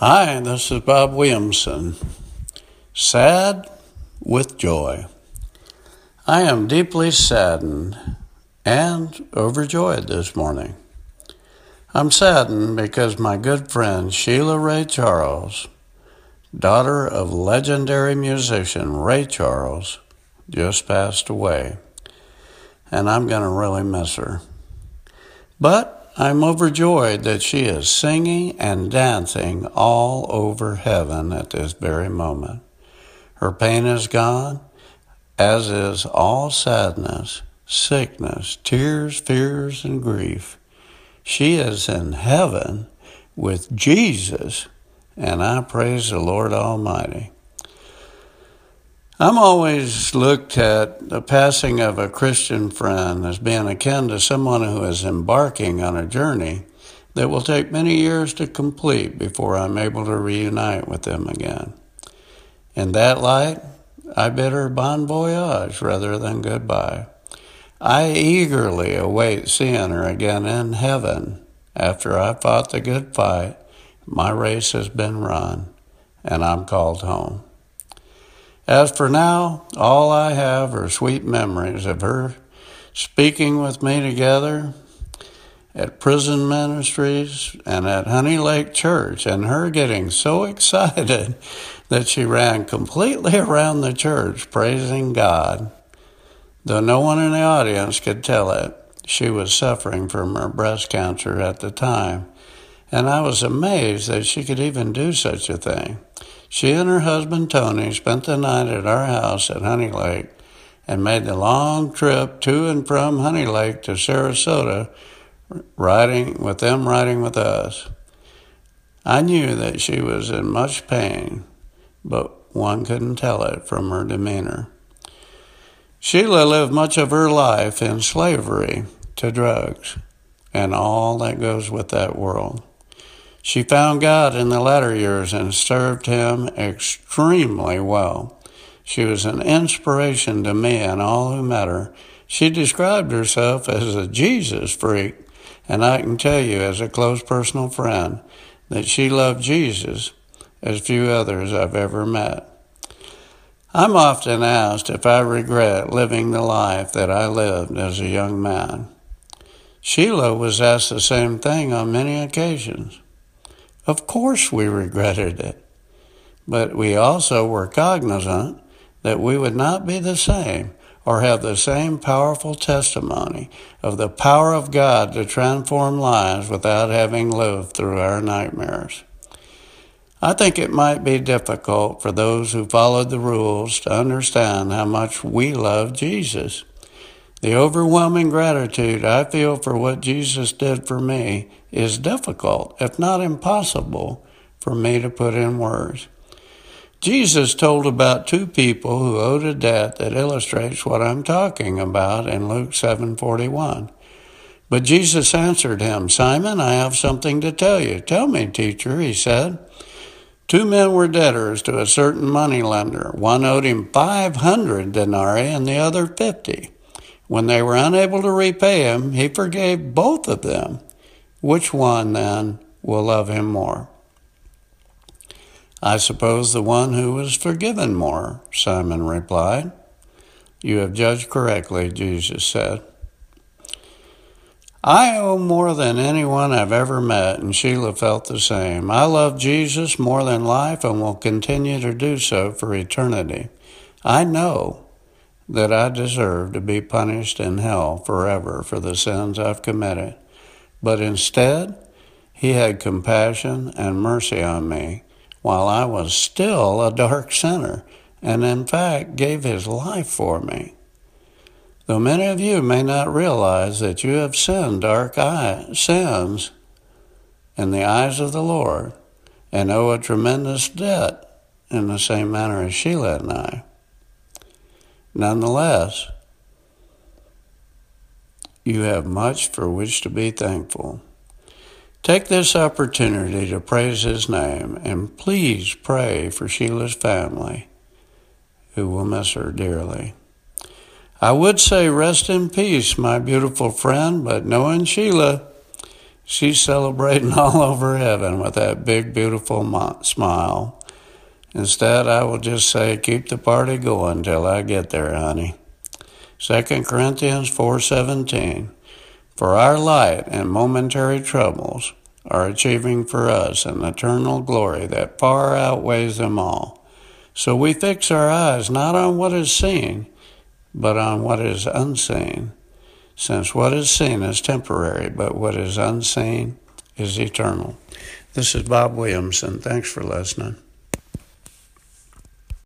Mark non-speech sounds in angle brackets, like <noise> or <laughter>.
Hi, this is Bob Williamson. Sad with joy. I am deeply saddened and overjoyed this morning. I'm saddened because my good friend Sheila Ray Charles, daughter of legendary musician Ray Charles, just passed away. And I'm going to really miss her. But I'm overjoyed that she is singing and dancing all over heaven at this very moment. Her pain is gone, as is all sadness, sickness, tears, fears, and grief. She is in heaven with Jesus, and I praise the Lord Almighty. I'm always looked at the passing of a Christian friend as being akin to someone who is embarking on a journey that will take many years to complete before I'm able to reunite with them again. In that light, I bid her bon voyage rather than goodbye. I eagerly await seeing her again in heaven after I fought the good fight. My race has been run, and I'm called home. As for now, all I have are sweet memories of her speaking with me together at prison ministries and at Honey Lake Church, and her getting so <laughs> excited that she ran completely around the church praising God. Though no one in the audience could tell it, she was suffering from her breast cancer at the time, and I was amazed that she could even do such a thing. She and her husband Tony spent the night at our house at Honey Lake and made the long trip to and from Honey Lake to Sarasota, riding with them riding with us. I knew that she was in much pain, but one couldn't tell it from her demeanor. Sheila lived much of her life in slavery to drugs and all that goes with that world. She found God in the latter years and served Him extremely well. She was an inspiration to me and all who met her. She described herself as a Jesus freak, and I can tell you, as a close personal friend, that she loved Jesus as few others I've ever met. I'm often asked if I regret living the life that I lived as a young man. Sheila was asked the same thing on many occasions. Of course, we regretted it. But we also were cognizant that we would not be the same or have the same powerful testimony of the power of God to transform lives without having lived through our nightmares. I think it might be difficult for those who followed the rules to understand how much we love Jesus. The overwhelming gratitude I feel for what Jesus did for me is difficult, if not impossible, for me to put in words. Jesus told about two people who owed a debt that illustrates what I'm talking about in Luke 7:41. But Jesus answered him, "Simon, I have something to tell you." "Tell me, teacher," he said. Two men were debtors to a certain money lender. One owed him 500 denarii and the other 50. When they were unable to repay him, he forgave both of them. Which one, then, will love him more? I suppose the one who was forgiven more, Simon replied. You have judged correctly, Jesus said. I owe more than anyone I've ever met, and Sheila felt the same. I love Jesus more than life and will continue to do so for eternity. I know that I deserve to be punished in hell forever for the sins I've committed. But instead, he had compassion and mercy on me while I was still a dark sinner, and in fact gave his life for me. Though many of you may not realize that you have sinned dark eye, sins in the eyes of the Lord and owe a tremendous debt in the same manner as Sheila and I. Nonetheless, you have much for which to be thankful. Take this opportunity to praise His name and please pray for Sheila's family, who will miss her dearly. I would say rest in peace, my beautiful friend, but knowing Sheila, She's celebrating <laughs> all over heaven with that big, beautiful smile. Instead, I will just say, keep the party going till I get there, honey. 2 Corinthians 4:17 For our light and momentary troubles are achieving for us an eternal glory that far outweighs them all. So we fix our eyes not on what is seen, but on what is unseen, since what is seen is temporary, but what is unseen is eternal. This is Bob Williamson. Thanks for listening.